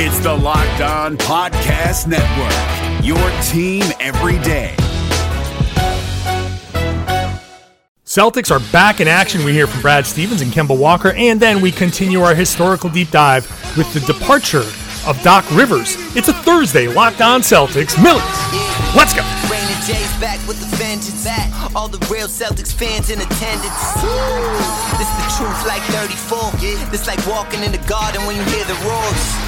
It's the Locked On Podcast Network, your team every day. Celtics are back in action. We hear from Brad Stevens and Kemba Walker, and then we continue our historical deep dive with the departure of Doc Rivers. It's a Thursday, Locked On Celtics. Millies, let's go. Rainy J's back with the vengeance. Back. All the real Celtics fans in attendance. This is the truth like 34. This like walking in the garden when you hear the roars.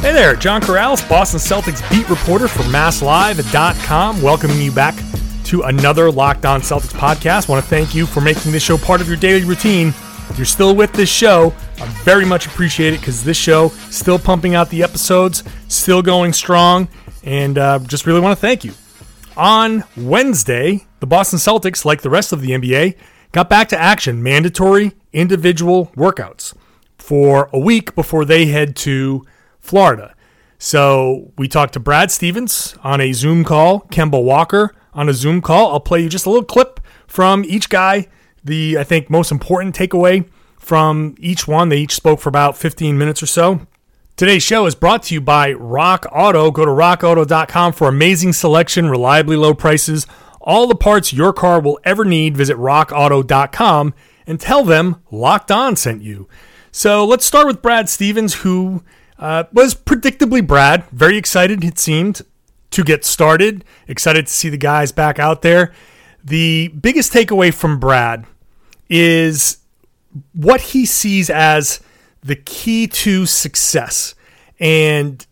Hey there, John Karalis, Boston Celtics beat reporter for MassLive.com, welcoming you back to another Locked On Celtics podcast. want to thank you for making this show part of your daily routine. If you're still with this show, I very much appreciate it because this show still pumping out the episodes, still going strong, and uh, just really want to thank you. On Wednesday, the Boston Celtics, like the rest of the NBA, got back to action, mandatory individual workouts for a week before they head to Florida. So we talked to Brad Stevens on a Zoom call, Kemba Walker on a Zoom call. I'll play you just a little clip from each guy. The, I think, most important takeaway from each one. They each spoke for about 15 minutes or so. Today's show is brought to you by Rock Auto. Go to rockauto.com for amazing selection, reliably low prices, all the parts your car will ever need. Visit rockauto.com and tell them Locked On sent you. So let's start with Brad Stevens, who uh, was predictably Brad. Very excited, it seemed, to get started. Excited to see the guys back out there. The biggest takeaway from Brad is what he sees as the key to success. And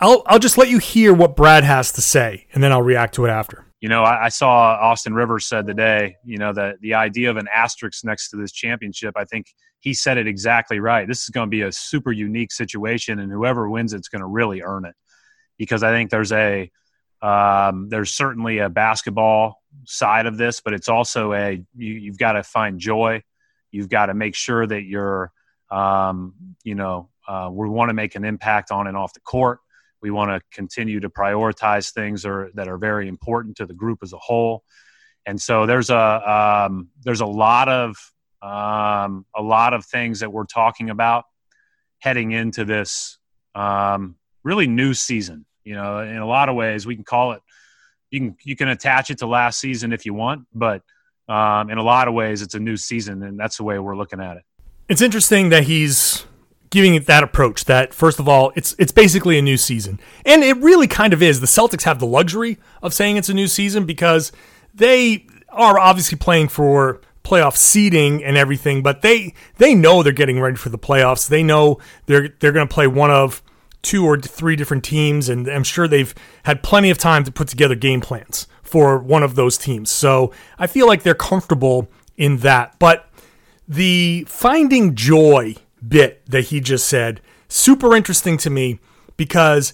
I'll, I'll just let you hear what Brad has to say, and then I'll react to it after. You know, I, I saw Austin Rivers said today, you know, that the idea of an asterisk next to this championship, I think he said it exactly right. This is going to be a super unique situation, and whoever wins it's going to really earn it. Because I think there's a um, there's certainly a basketball side of this, but it's also a you, you've got to find joy. You've got to make sure that you're, um, you know, uh, we want to make an impact on and off the court. We want to continue to prioritize things are, that are very important to the group as a whole. And so there's a um, there's a lot of um, a lot of things that we're talking about heading into this um, really new season. You know, in a lot of ways, we can call it. You can you can attach it to last season if you want, but um, in a lot of ways, it's a new season, and that's the way we're looking at it. It's interesting that he's giving it that approach that first of all it's it's basically a new season. And it really kind of is. The celtics have the luxury of saying it's a new season because they are obviously playing for playoff seeding and everything but they they know they're getting ready for the playoffs. They know they're they're going to play one of two or three different teams and i'm sure they've had plenty of time to put together game plans for one of those teams. So i feel like they're comfortable in that. But the finding joy bit that he just said. Super interesting to me because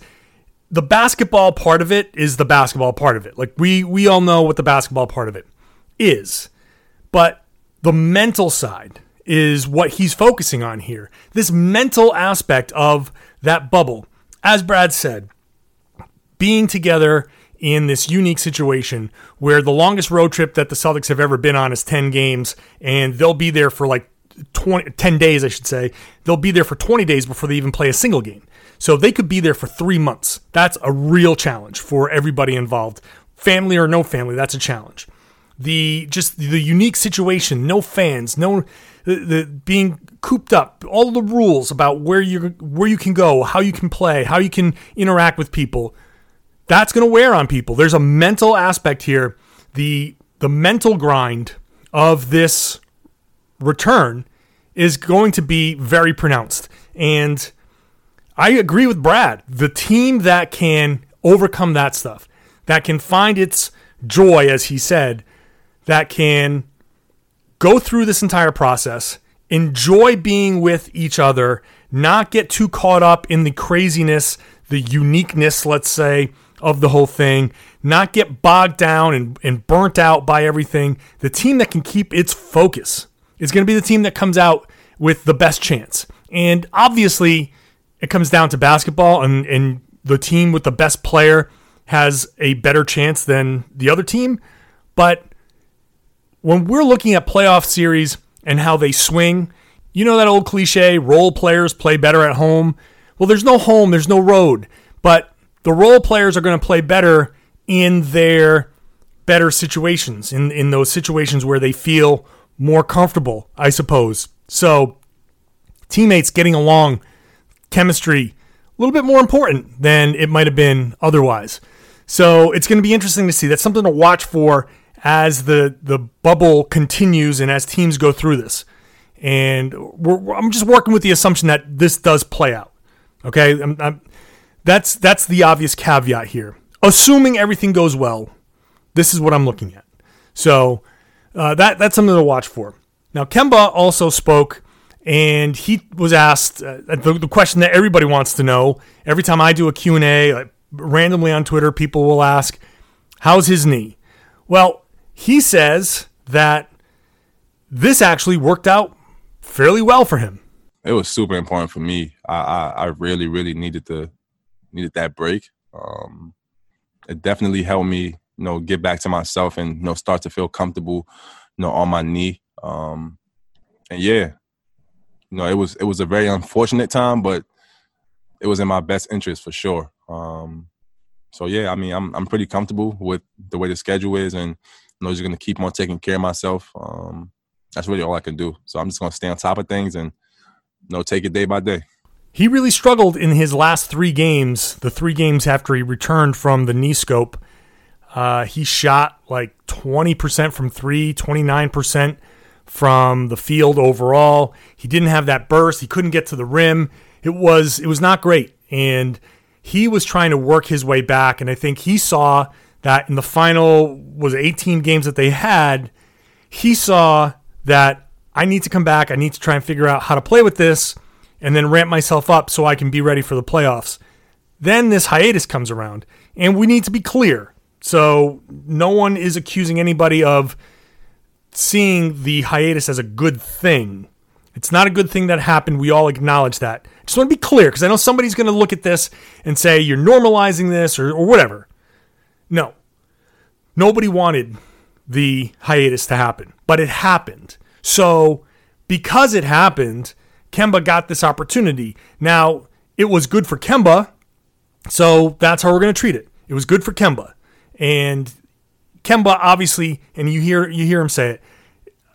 the basketball part of it is the basketball part of it. Like we we all know what the basketball part of it is. But the mental side is what he's focusing on here. This mental aspect of that bubble. As Brad said, being together in this unique situation where the longest road trip that the Celtics have ever been on is 10 games and they'll be there for like 20, 10 days, I should say. They'll be there for 20 days before they even play a single game. So they could be there for three months. That's a real challenge for everybody involved. Family or no family, that's a challenge. The just the unique situation, no fans, no the, the being cooped up, all the rules about where you where you can go, how you can play, how you can interact with people. That's going to wear on people. There's a mental aspect here. The the mental grind of this return is going to be very pronounced. And I agree with Brad. The team that can overcome that stuff, that can find its joy, as he said, that can go through this entire process, enjoy being with each other, not get too caught up in the craziness the uniqueness, let's say, of the whole thing, not get bogged down and, and burnt out by everything. The team that can keep its focus is going to be the team that comes out with the best chance. And obviously, it comes down to basketball, and, and the team with the best player has a better chance than the other team. But when we're looking at playoff series and how they swing, you know that old cliche role players play better at home. Well, there's no home, there's no road, but the role players are going to play better in their better situations, in, in those situations where they feel more comfortable, I suppose. So, teammates getting along, chemistry, a little bit more important than it might have been otherwise. So, it's going to be interesting to see. That's something to watch for as the the bubble continues and as teams go through this. And I'm just working with the assumption that this does play out. Okay, I'm, I'm, that's that's the obvious caveat here. Assuming everything goes well, this is what I'm looking at. So uh, that that's something to watch for. Now Kemba also spoke, and he was asked uh, the, the, question that everybody wants to know. Every time I do a Q and A, like, randomly on Twitter, people will ask, "How's his knee?" Well, he says that this actually worked out fairly well for him. It was super important for me. I I, I really really needed to needed that break. Um, it definitely helped me, you know, get back to myself and you know start to feel comfortable, you know, on my knee. Um, and yeah, you know, it was it was a very unfortunate time, but it was in my best interest for sure. Um, so yeah, I mean, I'm I'm pretty comfortable with the way the schedule is, and you know, just gonna keep on taking care of myself. Um, that's really all I can do. So I'm just gonna stay on top of things and you know take it day by day. He really struggled in his last three games. The three games after he returned from the knee scope, uh, he shot like 20% from three, 29% from the field overall. He didn't have that burst. He couldn't get to the rim. It was it was not great, and he was trying to work his way back. And I think he saw that in the final was 18 games that they had. He saw that I need to come back. I need to try and figure out how to play with this and then ramp myself up so I can be ready for the playoffs. Then this hiatus comes around, and we need to be clear. So no one is accusing anybody of seeing the hiatus as a good thing. It's not a good thing that happened. We all acknowledge that. Just want to be clear because I know somebody's going to look at this and say you're normalizing this or, or whatever. No. Nobody wanted the hiatus to happen, but it happened. So because it happened, Kemba got this opportunity. Now, it was good for Kemba, so that's how we're going to treat it. It was good for Kemba. And Kemba obviously, and you hear you hear him say it,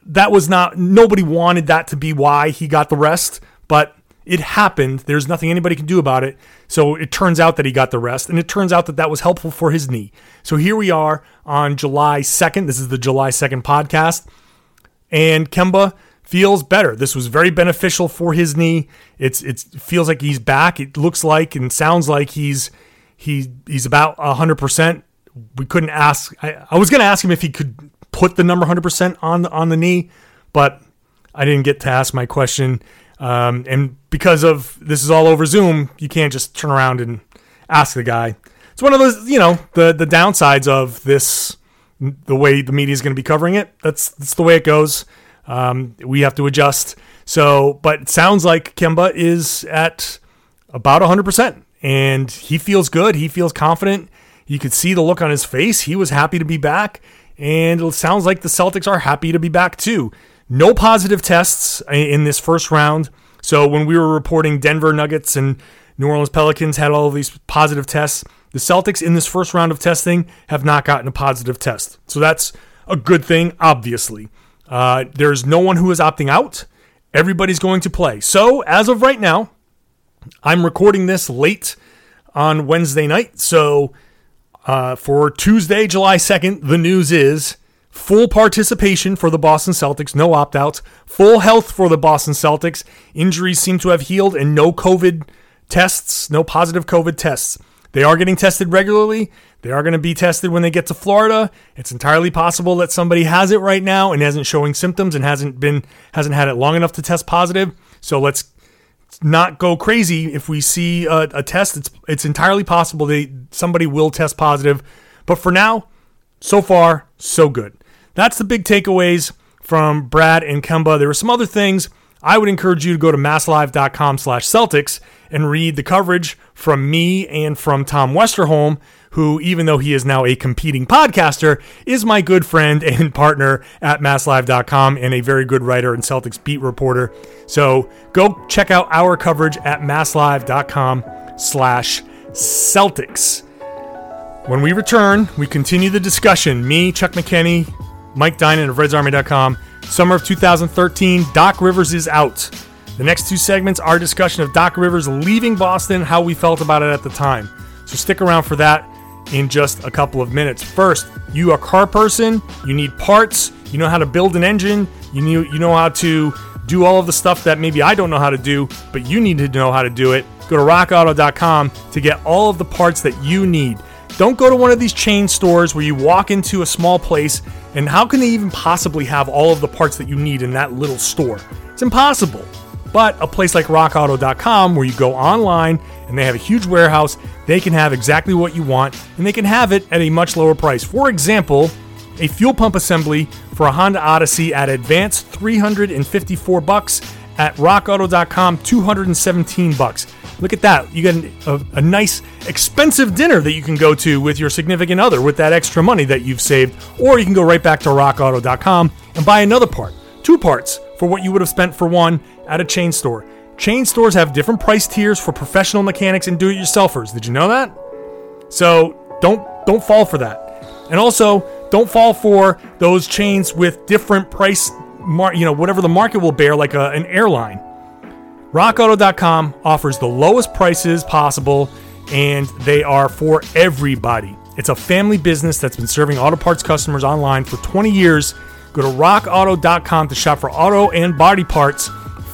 that was not nobody wanted that to be why he got the rest, but it happened. There's nothing anybody can do about it. So it turns out that he got the rest, and it turns out that that was helpful for his knee. So here we are on July 2nd. This is the July 2nd podcast. And Kemba feels better. This was very beneficial for his knee. It's it feels like he's back. It looks like and sounds like he's he he's about hundred percent. We couldn't ask. I, I was going to ask him if he could put the number hundred percent on the on the knee, but I didn't get to ask my question. Um, and because of this is all over Zoom, you can't just turn around and ask the guy. It's one of those, you know, the the downsides of this, the way the media is going to be covering it. That's that's the way it goes. Um, we have to adjust. So, but it sounds like Kemba is at about 100%, and he feels good. He feels confident. You could see the look on his face. He was happy to be back, and it sounds like the Celtics are happy to be back too. No positive tests in this first round. So, when we were reporting Denver Nuggets and New Orleans Pelicans had all these positive tests, the Celtics in this first round of testing have not gotten a positive test. So, that's a good thing, obviously. Uh, there's no one who is opting out. Everybody's going to play. So, as of right now, I'm recording this late on Wednesday night. So, uh, for Tuesday, July 2nd, the news is full participation for the Boston Celtics, no opt outs, full health for the Boston Celtics. Injuries seem to have healed, and no COVID tests, no positive COVID tests. They are getting tested regularly. They are going to be tested when they get to Florida. It's entirely possible that somebody has it right now and hasn't showing symptoms and hasn't been hasn't had it long enough to test positive. So let's not go crazy if we see a, a test. It's it's entirely possible that somebody will test positive, but for now, so far so good. That's the big takeaways from Brad and Kemba. There were some other things. I would encourage you to go to masslive.com slash Celtics and read the coverage from me and from Tom Westerholm, who, even though he is now a competing podcaster, is my good friend and partner at masslive.com and a very good writer and Celtics beat reporter. So go check out our coverage at masslive.com slash Celtics. When we return, we continue the discussion. Me, Chuck McKenney, Mike Dynon of RedsArmy.com. Summer of 2013, Doc Rivers is out. The next two segments are discussion of Doc Rivers leaving Boston, how we felt about it at the time. So stick around for that in just a couple of minutes. First, you a car person, you need parts, you know how to build an engine, you know, you know how to do all of the stuff that maybe I don't know how to do, but you need to know how to do it. Go to rockauto.com to get all of the parts that you need. Don't go to one of these chain stores where you walk into a small place and how can they even possibly have all of the parts that you need in that little store? It's impossible. But a place like rockauto.com where you go online and they have a huge warehouse, they can have exactly what you want and they can have it at a much lower price. For example, a fuel pump assembly for a Honda Odyssey at advanced 354 bucks at rockauto.com 217 bucks. Look at that. You get a, a, nice, expensive dinner that you can go to with your significant other with that extra money that you've saved. Or you can go right back to rockauto.com and buy another part, two parts for what you would have spent for one at a chain store. Chain stores have different price tiers for professional mechanics and do-it-yourselfers. Did you know that? So don't don't fall for that. And also, don't fall for those chains with different price, mar- you know, whatever the market will bear, like a, an airline. RockAuto.com offers the lowest prices possible, and they are for everybody. It's a family business that's been serving auto parts customers online for 20 years. Go to rockauto.com to shop for auto and body parts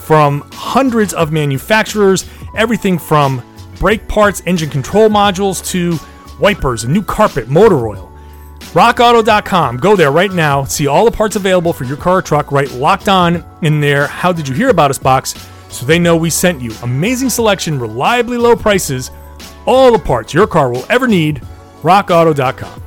from hundreds of manufacturers, everything from brake parts, engine control modules to wipers, a new carpet, motor oil. RockAuto.com. Go there right now. See all the parts available for your car or truck. Right locked on in there. How did you hear about us box? so they know we sent you. Amazing selection, reliably low prices, all the parts your car will ever need. RockAuto.com.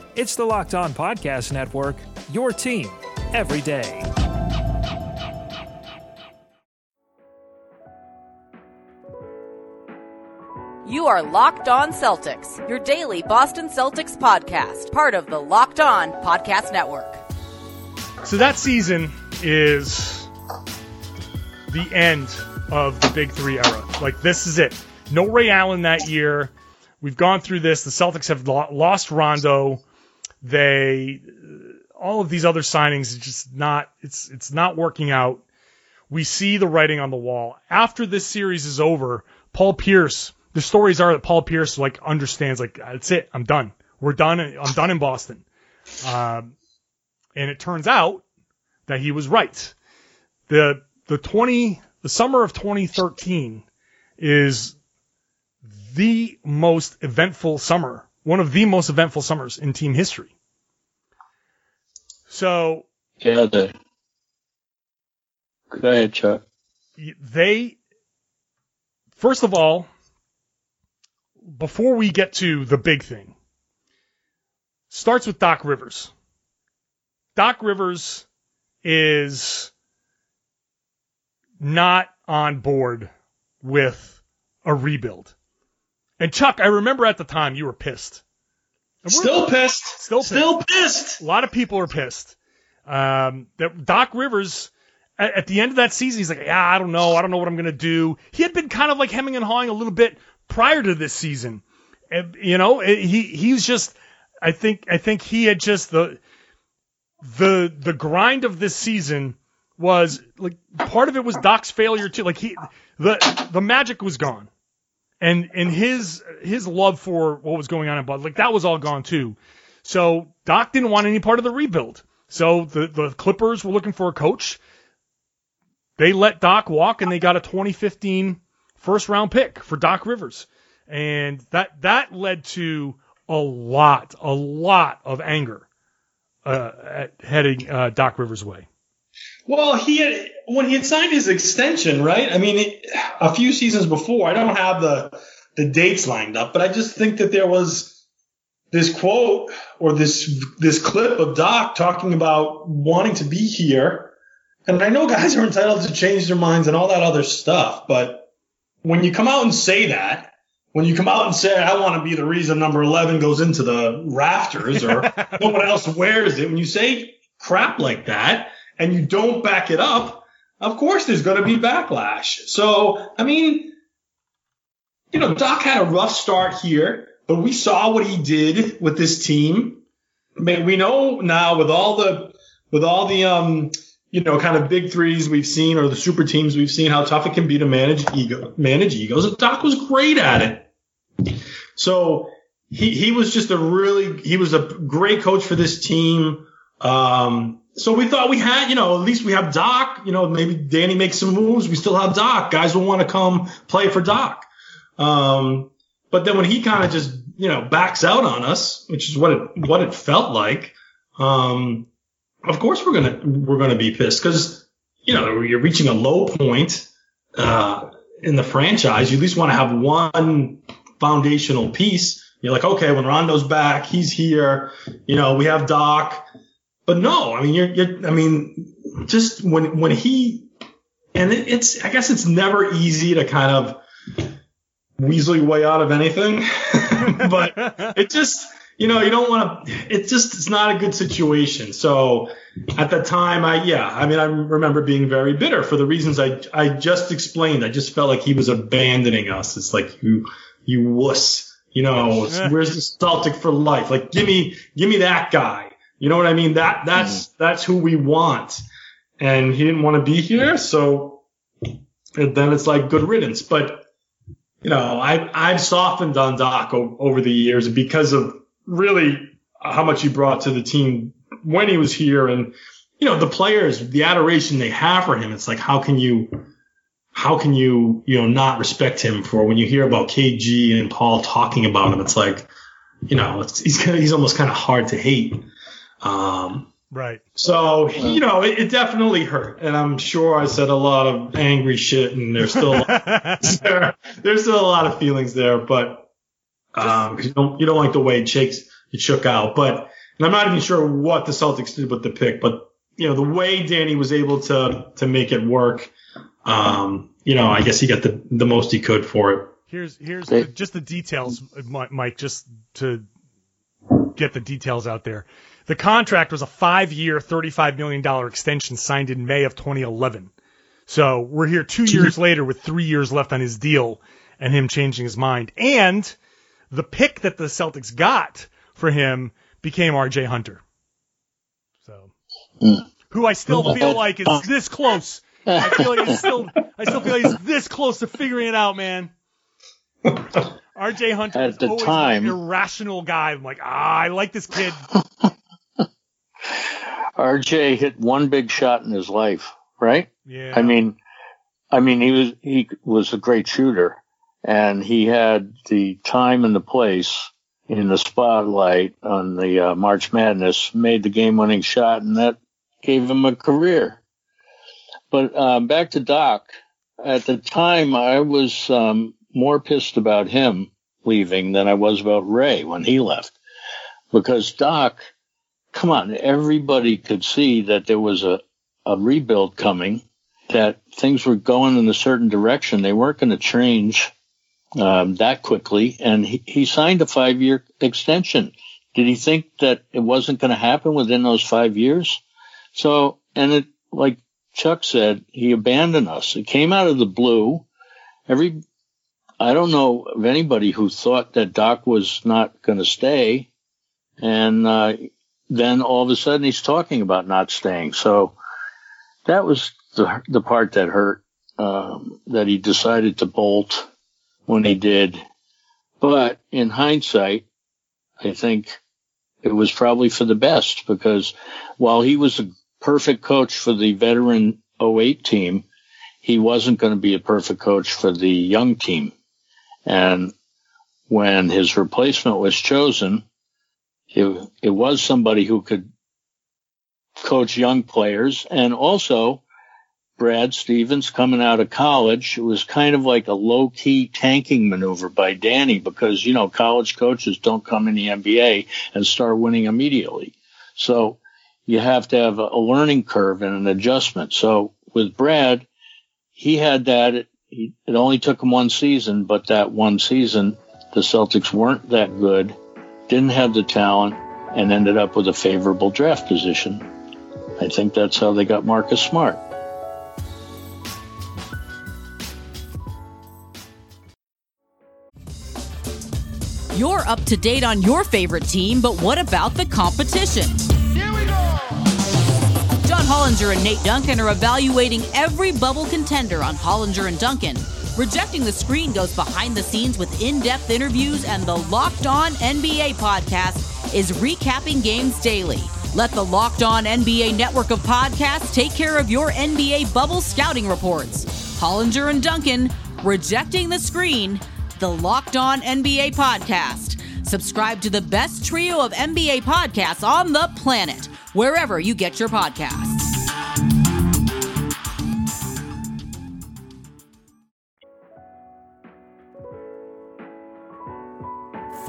It's the Locked On Podcast Network, your team every day. You are Locked On Celtics, your daily Boston Celtics podcast, part of the Locked On Podcast Network. So that season is the end of the Big Three era. Like, this is it. No Ray Allen that year. We've gone through this. The Celtics have lost Rondo. They, all of these other signings, it's just not, it's, it's not working out. We see the writing on the wall. After this series is over, Paul Pierce, the stories are that Paul Pierce like understands like that's it. I'm done. We're done. I'm done in Boston. Um, and it turns out that he was right. The the 20 the summer of 2013 is the most eventful summer, one of the most eventful summers in team history. So yeah, the go ahead, Chuck. They first of all, before we get to the big thing, starts with Doc Rivers. Doc Rivers is not on board with a rebuild. And Chuck, I remember at the time you were pissed. Still pissed. Still pissed. Still pissed. a lot of people are pissed. Um, that Doc Rivers, at, at the end of that season, he's like, yeah, I don't know. I don't know what I'm going to do. He had been kind of like hemming and hawing a little bit prior to this season. And, you know, he, he's just, I think, I think he had just the, the, the grind of this season was like part of it was Doc's failure too. Like he, the, the magic was gone. And, and his, his love for what was going on in Bud, like that was all gone too. So Doc didn't want any part of the rebuild. So the, the Clippers were looking for a coach. They let Doc walk and they got a 2015 first round pick for Doc Rivers. And that, that led to a lot, a lot of anger, uh, at heading, uh, Doc Rivers' way. Well, he had when he had signed his extension, right? I mean, a few seasons before. I don't have the the dates lined up, but I just think that there was this quote or this this clip of Doc talking about wanting to be here. And I know guys are entitled to change their minds and all that other stuff, but when you come out and say that, when you come out and say I want to be the reason number 11 goes into the rafters or no one else wears it, when you say crap like that and you don't back it up, of course there's going to be backlash. So, I mean, you know, Doc had a rough start here, but we saw what he did with this team. I mean, we know now with all the, with all the, um, you know, kind of big threes we've seen or the super teams we've seen, how tough it can be to manage ego, manage egos. And Doc was great at it. So he, he was just a really, he was a great coach for this team. Um, so we thought we had, you know, at least we have Doc, you know, maybe Danny makes some moves. We still have Doc. Guys will want to come play for Doc. Um, but then when he kind of just, you know, backs out on us, which is what it, what it felt like, um, of course we're to, we're to be pissed because, you know, you're reaching a low point, uh, in the franchise. You at least want to have one foundational piece. You're like, okay, when Rondo's back, he's here. You know, we have Doc. But no, I mean, you're, you're I mean, just when, when he, and it, it's, I guess it's never easy to kind of weasel your way out of anything, but it just, you know, you don't want to, it's just, it's not a good situation. So at the time, I, yeah, I mean, I remember being very bitter for the reasons I, I just explained. I just felt like he was abandoning us. It's like, you, you wuss, you know, where's the Celtic for life? Like, give me, give me that guy. You know what I mean? That, that's, mm-hmm. that's who we want. And he didn't want to be here. So then it's like good riddance. But, you know, I, I've softened on Doc o- over the years because of really how much he brought to the team when he was here. And, you know, the players, the adoration they have for him. It's like, how can you, how can you, you know, not respect him for when you hear about KG and Paul talking about him? It's like, you know, it's, he's, he's almost kind of hard to hate. Um, Right. so, you know, it, it definitely hurt. And I'm sure I said a lot of angry shit and there's still, there, there's still a lot of feelings there, but, um, 'cause you don't, you don't like the way it shakes, it shook out. But, and I'm not even sure what the Celtics did with the pick, but, you know, the way Danny was able to, to make it work, um, you know, I guess he got the, the most he could for it. Here's here's the, just the details, Mike, just to get the details out there. The contract was a five-year, $35 million extension signed in May of 2011. So we're here two years later with three years left on his deal and him changing his mind. And the pick that the Celtics got for him became R.J. Hunter. So, who I still feel like is this close. I feel like he's still, I still feel like he's this close to figuring it out, man. R.J. Hunter At is the always time- an irrational guy. I'm like, ah, I like this kid. RJ hit one big shot in his life, right? Yeah. I mean, I mean, he was he was a great shooter, and he had the time and the place in the spotlight on the uh, March Madness, made the game-winning shot, and that gave him a career. But uh, back to Doc. At the time, I was um, more pissed about him leaving than I was about Ray when he left, because Doc come on, everybody could see that there was a, a rebuild coming that things were going in a certain direction. They weren't going to change um, that quickly, and he, he signed a five-year extension. Did he think that it wasn't going to happen within those five years? So, and it, like Chuck said, he abandoned us. It came out of the blue. Every, I don't know of anybody who thought that Doc was not going to stay. And, uh, then all of a sudden he's talking about not staying. So that was the, the part that hurt, um, that he decided to bolt when he did. But in hindsight, I think it was probably for the best because while he was a perfect coach for the veteran 08 team, he wasn't going to be a perfect coach for the young team. And when his replacement was chosen, it, it was somebody who could coach young players and also Brad Stevens coming out of college. It was kind of like a low key tanking maneuver by Danny because, you know, college coaches don't come in the NBA and start winning immediately. So you have to have a learning curve and an adjustment. So with Brad, he had that. It, it only took him one season, but that one season, the Celtics weren't that good, didn't have the talent, and ended up with a favorable draft position. I think that's how they got Marcus Smart. You're up to date on your favorite team, but what about the competition? Here we go! John Hollinger and Nate Duncan are evaluating every bubble contender on Hollinger and Duncan. Rejecting the Screen goes behind the scenes with in depth interviews, and the Locked On NBA podcast is recapping games daily. Let the Locked On NBA network of podcasts take care of your NBA bubble scouting reports. Hollinger and Duncan, Rejecting the Screen the Locked On NBA podcast. Subscribe to the best trio of NBA podcasts on the planet, wherever you get your podcasts.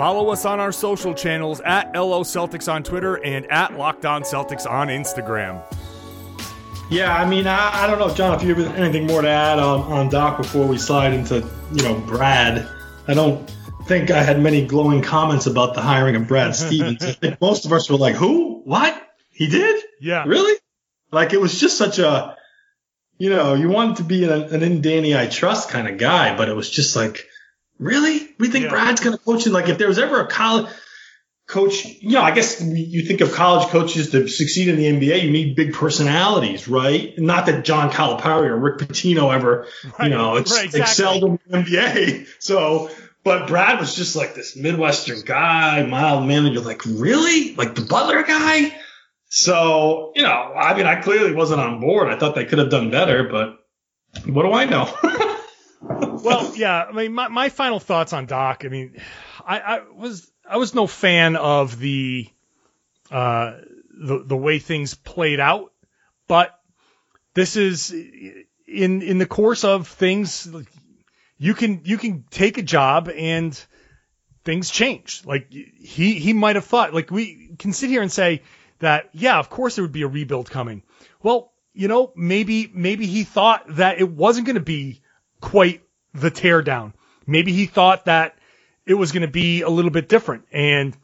Follow us on our social channels at LO Celtics on Twitter and at Locked On Celtics on Instagram. Yeah, I mean, I, I don't know, John, if you have anything more to add on, on Doc before we slide into, you know, Brad. I don't think I had many glowing comments about the hiring of Brad Stevens. I think most of us were like, who? What? He did? Yeah. Really? Like it was just such a, you know, you wanted to be an, an in Danny I trust kind of guy, but it was just like, really? We think yeah. Brad's going to coach him? Like if there was ever a college coach, you know, I guess you think of college coaches to succeed in the NBA, you need big personalities, right? Not that John Calipari or Rick Pitino ever, right, you know, right, exactly. excelled in the NBA. So, but Brad was just like this Midwestern guy, mild mannered. You're like, really? Like the Butler guy? So, you know, I mean, I clearly wasn't on board. I thought they could have done better, but what do I know? well, yeah. I mean, my, my final thoughts on Doc. I mean, I, I was I was no fan of the uh, the the way things played out, but this is in in the course of things. You can you can take a job and things change. Like he he might have thought like we can sit here and say that yeah, of course there would be a rebuild coming. Well, you know, maybe maybe he thought that it wasn't going to be quite the teardown. Maybe he thought that it was going to be a little bit different. And,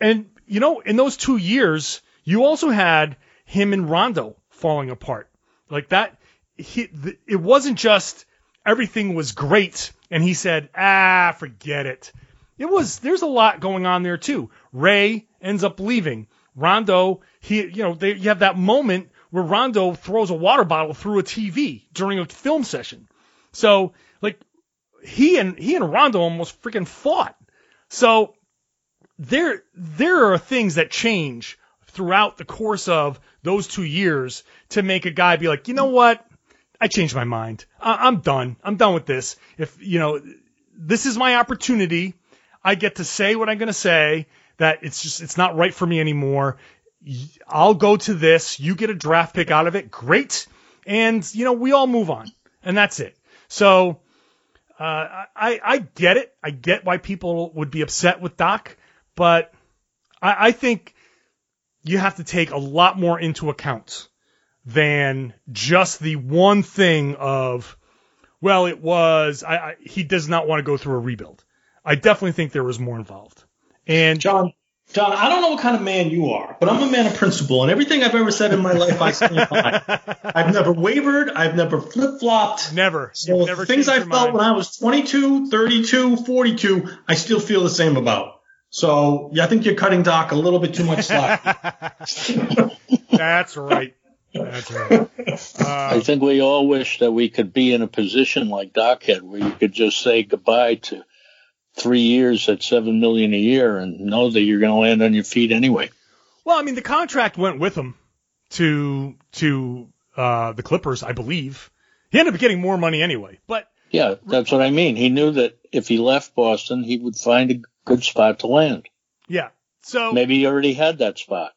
and, you know, in those two years, you also had him and Rondo falling apart. Like that, he, it wasn't just everything was great and he said, ah, forget it. It was, there's a lot going on there too. Ray ends up leaving. Rondo, he, you know, they, you have that moment where Rondo throws a water bottle through a TV during a film session. So, like, he and he and Rondo almost freaking fought. So there there are things that change throughout the course of those two years to make a guy be like, you know what? I changed my mind. I- I'm done. I'm done with this. If you know, this is my opportunity. I get to say what I'm going to say. That it's just it's not right for me anymore. I'll go to this. You get a draft pick out of it. Great. And you know, we all move on. And that's it. So uh, I, I get it. I get why people would be upset with Doc, but I, I think you have to take a lot more into account than just the one thing of, well, it was, I, I, he does not want to go through a rebuild. I definitely think there was more involved. And John, John, I don't know what kind of man you are, but I'm a man of principle, and everything I've ever said in my life, I stand by. I've never wavered. I've never flip flopped. never, So you've never things I felt mind. when I was 22, 32, 42, I still feel the same about. So yeah, I think you're cutting Doc a little bit too much slack. That's right. That's right. I uh, think we all wish that we could be in a position like Doc had, where you could just say goodbye to three years at seven million a year and know that you're going to land on your feet anyway. Well, I mean, the contract went with him to to uh, the Clippers, I believe. He ended up getting more money anyway, but Yeah, that's what I mean. He knew that if he left Boston, he would find a good spot to land. yeah. So Maybe he already had that spot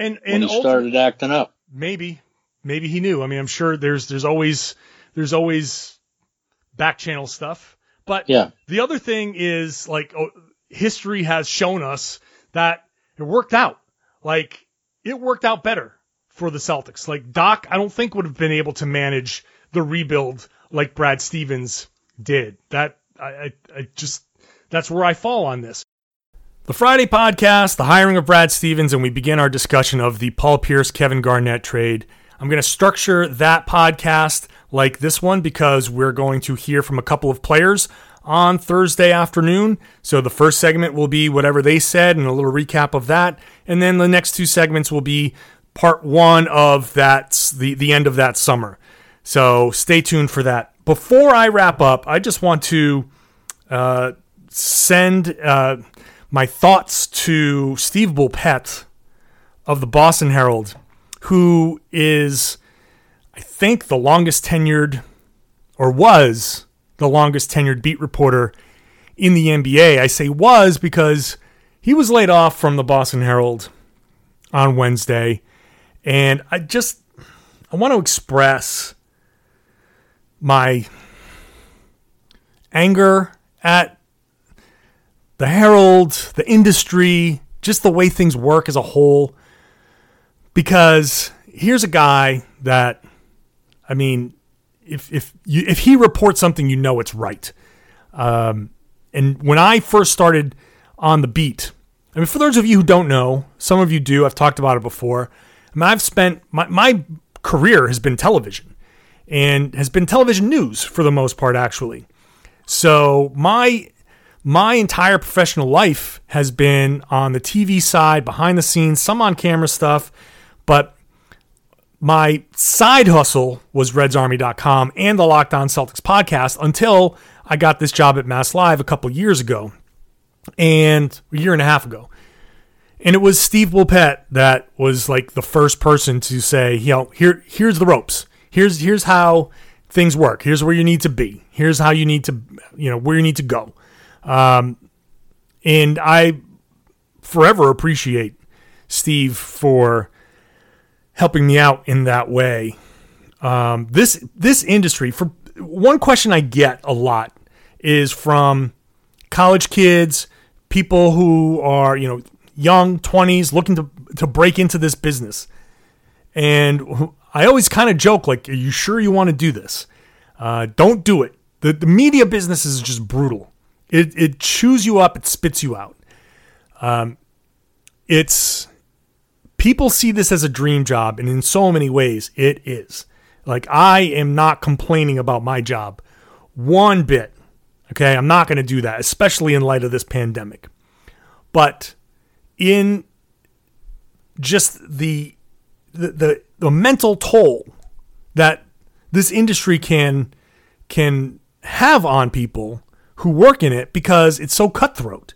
and when he started acting up. maybe maybe he knew. I mean, I'm sure there's there's always there's always back channel stuff. But Yeah. the other thing is like oh, history has shown us that it worked out. Like it worked out better for the Celtics. Like Doc, I don't think would have been able to manage the rebuild like Brad Stevens did. That I, I, I just that's where I fall on this. The Friday podcast, the hiring of Brad Stevens, and we begin our discussion of the Paul Pierce Kevin Garnett trade. I'm going to structure that podcast like this one because we're going to hear from a couple of players on Thursday afternoon. So the first segment will be whatever they said and a little recap of that. And then the next two segments will be part one of that, the, the end of that summer. So stay tuned for that. Before I wrap up, I just want to uh, send uh, my thoughts to Steve Bulpett of the Boston Herald, who is, I think, the longest tenured, or was the longest tenured beat reporter in the NBA. I say was because he was laid off from the Boston Herald on Wednesday. And I just, I want to express my anger at the Herald, the industry, just the way things work as a whole. Because here's a guy that, I mean, if if you if he reports something, you know it's right. Um, and when I first started on the beat, I mean, for those of you who don't know, some of you do. I've talked about it before. I mean, I've spent my my career has been television, and has been television news for the most part, actually. So my my entire professional life has been on the TV side, behind the scenes, some on camera stuff, but my side hustle was redsarmy.com and the Locked On Celtics podcast until I got this job at Mass Live a couple years ago and a year and a half ago. And it was Steve Bulpett that was like the first person to say, you know, here here's the ropes. Here's here's how things work. Here's where you need to be. Here's how you need to, you know, where you need to go. Um, and I forever appreciate Steve for helping me out in that way. Um, this this industry for one question I get a lot is from college kids, people who are you know young twenties looking to to break into this business, and I always kind of joke like, "Are you sure you want to do this? Uh, don't do it." The the media business is just brutal. It it chews you up, it spits you out. Um, it's people see this as a dream job, and in so many ways, it is. Like, I am not complaining about my job one bit. Okay. I'm not going to do that, especially in light of this pandemic. But in just the, the, the, the mental toll that this industry can, can have on people who work in it because it's so cutthroat.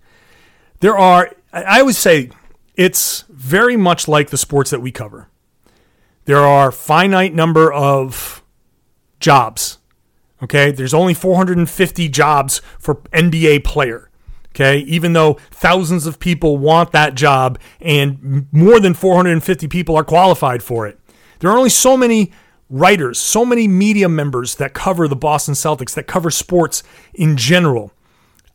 There are, I always say, it's very much like the sports that we cover. There are finite number of jobs. Okay, there's only 450 jobs for NBA player. Okay, even though thousands of people want that job and more than 450 people are qualified for it. There are only so many writers, so many media members that cover the Boston Celtics, that cover sports in general.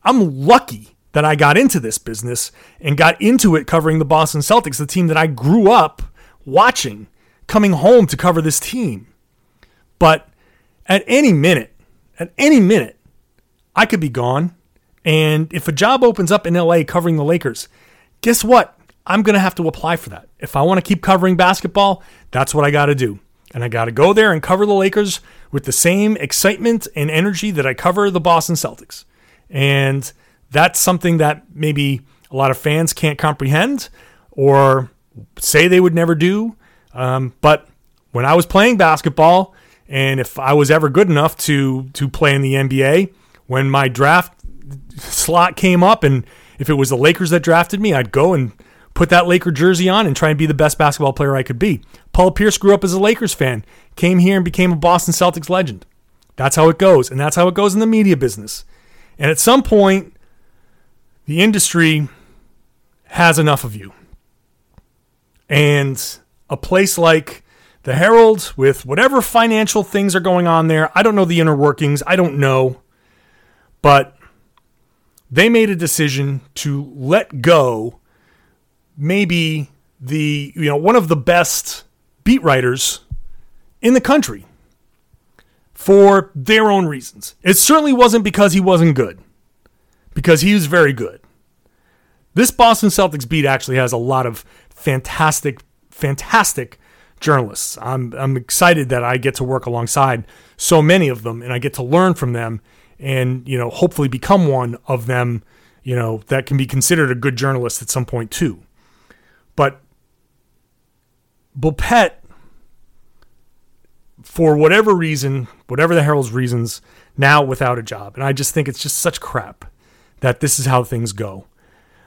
I'm lucky that I got into this business and got into it covering the Boston Celtics, the team that I grew up watching coming home to cover this team. But at any minute, at any minute, I could be gone. And if a job opens up in LA covering the Lakers, guess what? I'm going to have to apply for that. If I want to keep covering basketball, that's what I got to do. And I got to go there and cover the Lakers with the same excitement and energy that I cover the Boston Celtics. And that's something that maybe a lot of fans can't comprehend or say they would never do. Um, but when I was playing basketball, and if I was ever good enough to to play in the NBA, when my draft slot came up, and if it was the Lakers that drafted me, I'd go and put that Laker jersey on and try and be the best basketball player I could be. Paul Pierce grew up as a Lakers fan, came here and became a Boston Celtics legend. That's how it goes, and that's how it goes in the media business. And at some point, the industry has enough of you. And a place like the Herald, with whatever financial things are going on there, I don't know the inner workings, I don't know. But they made a decision to let go maybe the you know one of the best beat writers in the country for their own reasons. It certainly wasn't because he wasn't good. Because he was very good. This Boston Celtics beat actually has a lot of fantastic fantastic journalists. I'm I'm excited that I get to work alongside so many of them and I get to learn from them and you know hopefully become one of them you know that can be considered a good journalist at some point too but Bulpett for whatever reason whatever the herald's reasons now without a job and i just think it's just such crap that this is how things go.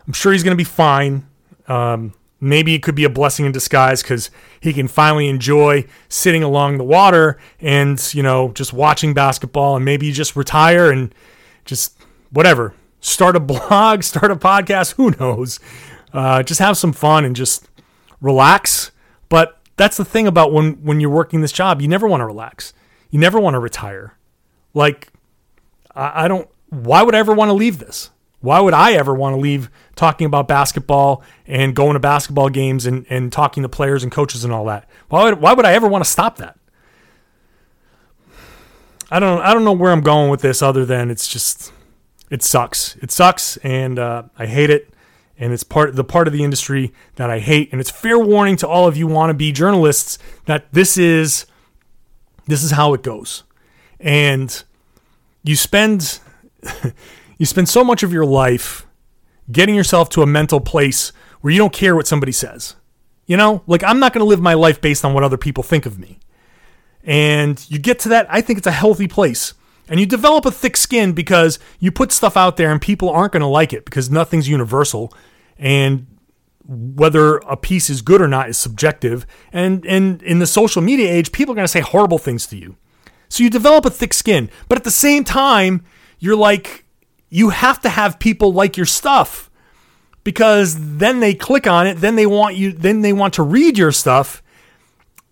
I'm sure he's going to be fine. Um, maybe it could be a blessing in disguise because he can finally enjoy sitting along the water and you know just watching basketball and maybe just retire and just whatever. Start a blog start a podcast who knows? Uh, just have some fun and just relax. But that's the thing about when when you're working this job you never want to relax. You never want to retire. Like I, I don't why would i ever want to leave this why would I ever want to leave talking about basketball and going to basketball games and, and talking to players and coaches and all that? Why would, why would I ever want to stop that? I don't I don't know where I'm going with this other than it's just it sucks. It sucks and uh, I hate it and it's part the part of the industry that I hate and it's fair warning to all of you want to be journalists that this is this is how it goes. And you spend You spend so much of your life getting yourself to a mental place where you don't care what somebody says. You know, like I'm not going to live my life based on what other people think of me. And you get to that, I think it's a healthy place. And you develop a thick skin because you put stuff out there and people aren't going to like it because nothing's universal. And whether a piece is good or not is subjective. And, and in the social media age, people are going to say horrible things to you. So you develop a thick skin. But at the same time, you're like, you have to have people like your stuff because then they click on it, then they want you, then they want to read your stuff,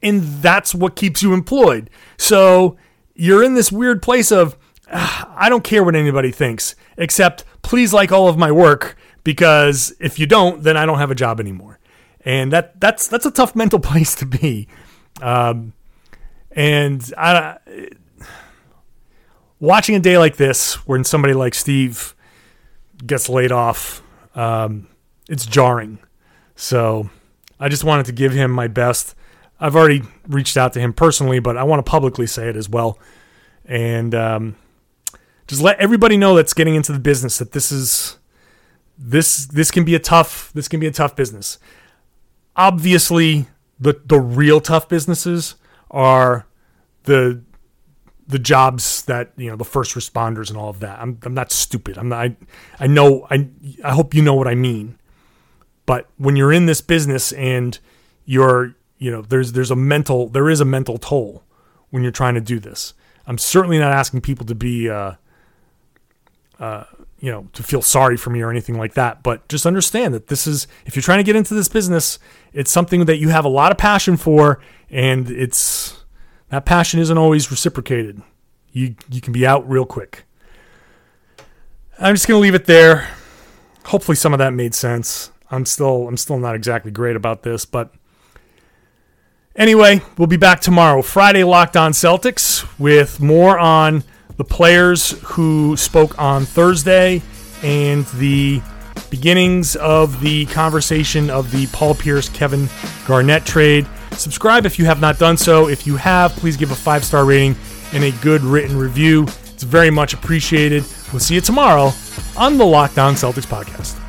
and that's what keeps you employed. So you're in this weird place of ah, I don't care what anybody thinks, except please like all of my work because if you don't, then I don't have a job anymore. And that that's that's a tough mental place to be. Um, and I watching a day like this, when somebody like Steve gets laid off, um, it's jarring. So I just wanted to give him my best. I've already reached out to him personally, but I want to publicly say it as well, and um, just let everybody know that's getting into the business that this is this this can be a tough this can be a tough business. Obviously, the the real tough businesses are the the jobs that you know the first responders and all of that. I'm I'm not stupid. I'm not. I, I know. I I hope you know what I mean. But when you're in this business and you're you know there's there's a mental there is a mental toll when you're trying to do this. I'm certainly not asking people to be uh, uh, you know to feel sorry for me or anything like that. But just understand that this is if you're trying to get into this business, it's something that you have a lot of passion for, and it's that passion isn't always reciprocated. You you can be out real quick. I'm just gonna leave it there. Hopefully some of that made sense. I'm still I'm still not exactly great about this, but Anyway, we'll be back tomorrow, Friday Locked On Celtics, with more on the players who spoke on Thursday and the beginnings of the conversation of the Paul Pierce Kevin Garnett trade. Subscribe if you have not done so. If you have, please give a five star rating and a good written review. It's very much appreciated. We'll see you tomorrow on the Locked On Celtics podcast.